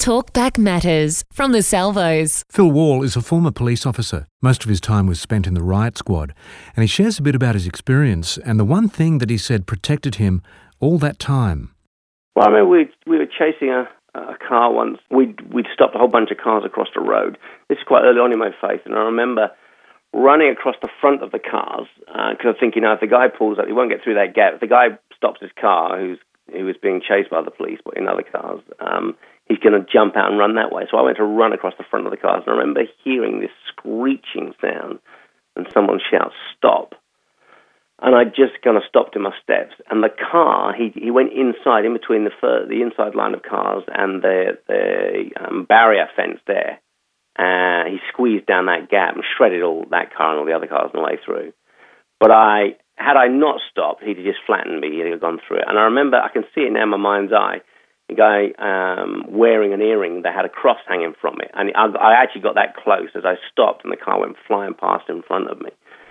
Talkback Matters from the Salvos. Phil Wall is a former police officer. Most of his time was spent in the riot squad, and he shares a bit about his experience and the one thing that he said protected him all that time. Well, I mean, we we were chasing a, a car once. We'd we'd stopped a whole bunch of cars across the road. This is quite early on in my faith, and I remember running across the front of the cars because I'm thinking, now if the guy pulls up, he won't get through that gap. If the guy stops his car, who's who was being chased by the police, but in other cars, um, he's going to jump out and run that way. So I went to run across the front of the cars, and I remember hearing this screeching sound, and someone shouts, "Stop!" And I just kind of stopped in my steps. And the car, he he went inside, in between the fir- the inside line of cars and the the um, barrier fence there. Uh, he squeezed down that gap and shredded all that car and all the other cars on the way through. But I, had I not stopped, he'd have just flattened me. He'd have gone through it. And I remember, I can see it now in my mind's eye guy um, wearing an earring that had a cross hanging from it. And I, I actually got that close as I stopped, and the car went flying past in front of me.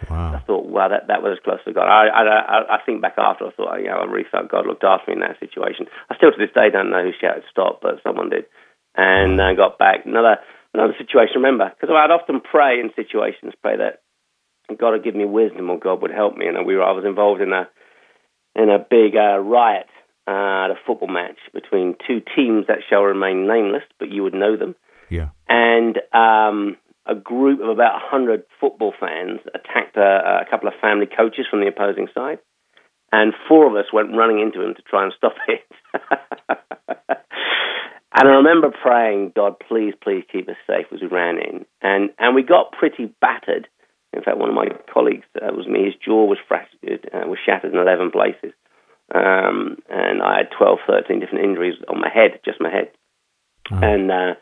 Wow. I thought, wow, that, that was as close as God. I, I, I think back after, I thought, you know, I really felt God looked after me in that situation. I still to this day don't know who shouted stop, but someone did. And I got back. Another another situation, remember, because I'd often pray in situations, pray that God would give me wisdom or God would help me. And we were, I was involved in a in a big uh, riot uh, at a football match between two teams that shall remain nameless, but you would know them. Yeah. And um, a group of about 100 football fans attacked a, a couple of family coaches from the opposing side. And four of us went running into him to try and stop it. and I remember praying, God, please, please keep us safe as we ran in. And, and we got pretty battered. In fact, one of my colleagues uh, was me. His jaw was fractured, uh, was shattered in 11 places. Um, and I had 12, 13 different injuries on my head, just my head. Oh. And uh,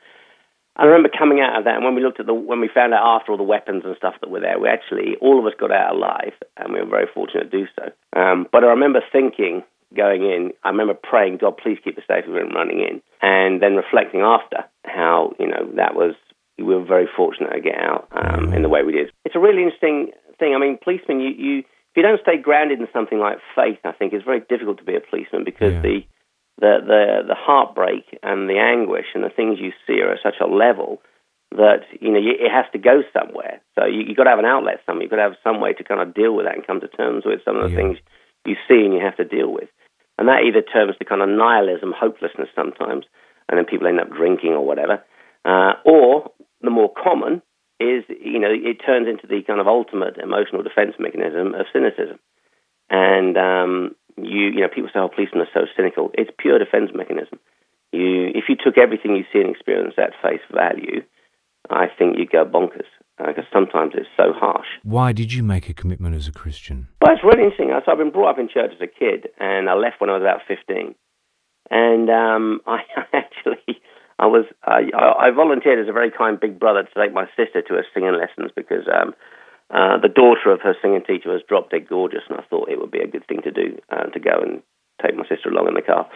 I remember coming out of that, and when we looked at the, when we found out after all the weapons and stuff that were there, we actually, all of us got out alive, and we were very fortunate to do so. Um, but I remember thinking, going in, I remember praying, God, please keep us safe were running in, and then reflecting after how, you know, that was, we were very fortunate to get out um, in the way we did. It's a really interesting thing. I mean, policemen, you, you you don't stay grounded in something like faith, I think it's very difficult to be a policeman because yeah. the, the the the heartbreak and the anguish and the things you see are at such a level that you know it has to go somewhere. So you you got to have an outlet somewhere. You've got to have some way to kind of deal with that and come to terms with some of the yeah. things you see and you have to deal with. And that either turns to kind of nihilism, hopelessness sometimes, and then people end up drinking or whatever. Uh, or the more common is, you know, it turns into the kind of ultimate emotional defense mechanism of cynicism. And um, you, you know, people say, "Oh, policemen are so cynical." It's pure defense mechanism. You, if you took everything you see and experience at face value, I think you'd go bonkers because uh, sometimes it's so harsh. Why did you make a commitment as a Christian? Well, it's really interesting. So I've been brought up in church as a kid, and I left when I was about fifteen. And um, I actually I was I, I volunteered as a very kind big brother to take my sister to her singing lessons because um, uh, the daughter of her singing teacher was drop dead gorgeous, and I thought it would be a good thing to do uh, to go and take my sister along in the car.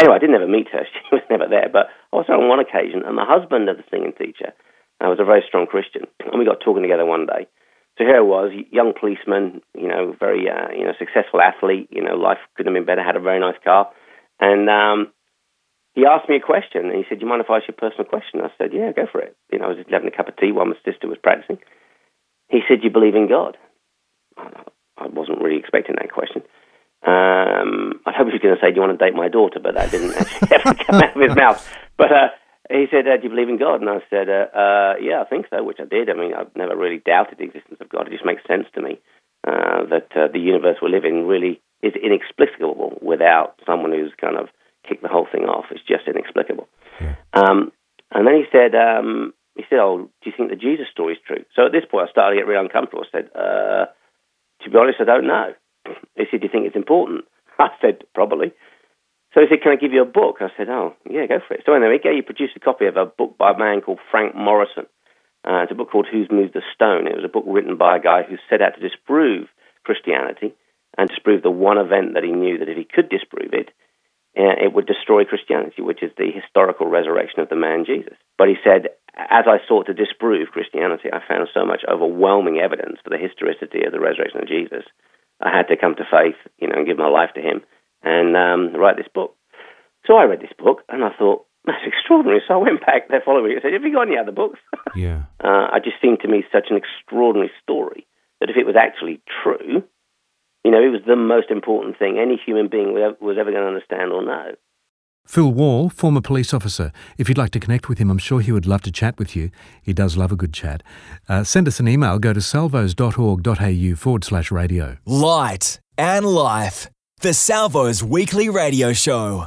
Anyway, I didn't ever meet her; she was never there. But I was on one occasion, and the husband of the singing teacher uh, was a very strong Christian, and we got talking together one day. So here I was, young policeman, you know, very uh, you know successful athlete. You know, life couldn't have been better. Had a very nice car, and um, he asked me a question and he said, Do you mind if I ask you a personal question? I said, Yeah, go for it. You know, I was just having a cup of tea while my sister was practicing. He said, You believe in God? I wasn't really expecting that question. Um, I hope he was going to say, Do you want to date my daughter? But that didn't actually ever come out of his mouth. But uh, he said, uh, Do you believe in God? And I said, uh, uh, Yeah, I think so, which I did. I mean, I've never really doubted the existence of God. It just makes sense to me uh, that uh, the universe we live in really is inexplicable without someone who's kind of kick the whole thing off. It's just inexplicable. Yeah. Um, and then he said, um, he said, "Oh, do you think the Jesus story is true?" So at this point, I started to get really uncomfortable. I said, uh, "To be honest, I don't know." He said, "Do you think it's important?" I said, "Probably." So he said, "Can I give you a book?" I said, "Oh, yeah, go for it." So anyway, he produced a copy of a book by a man called Frank Morison. Uh, it's a book called "Who's Moved the Stone." It was a book written by a guy who set out to disprove Christianity and disprove the one event that he knew that if he could disprove it, uh, it would destroy Christianity, which is the historical resurrection of the man Jesus. But he said, as I sought to disprove Christianity, I found so much overwhelming evidence for the historicity of the resurrection of Jesus. I had to come to faith, you know, and give my life to him and um, write this book. So I read this book and I thought, that's extraordinary. So I went back the following week and said, have you got any other books? Yeah. Uh, it just seemed to me such an extraordinary story that if it was actually true, you know, it was the most important thing any human being was ever going to understand or know. Phil Wall, former police officer. If you'd like to connect with him, I'm sure he would love to chat with you. He does love a good chat. Uh, send us an email. Go to salvos.org.au forward slash radio. Light and Life. The Salvos Weekly Radio Show.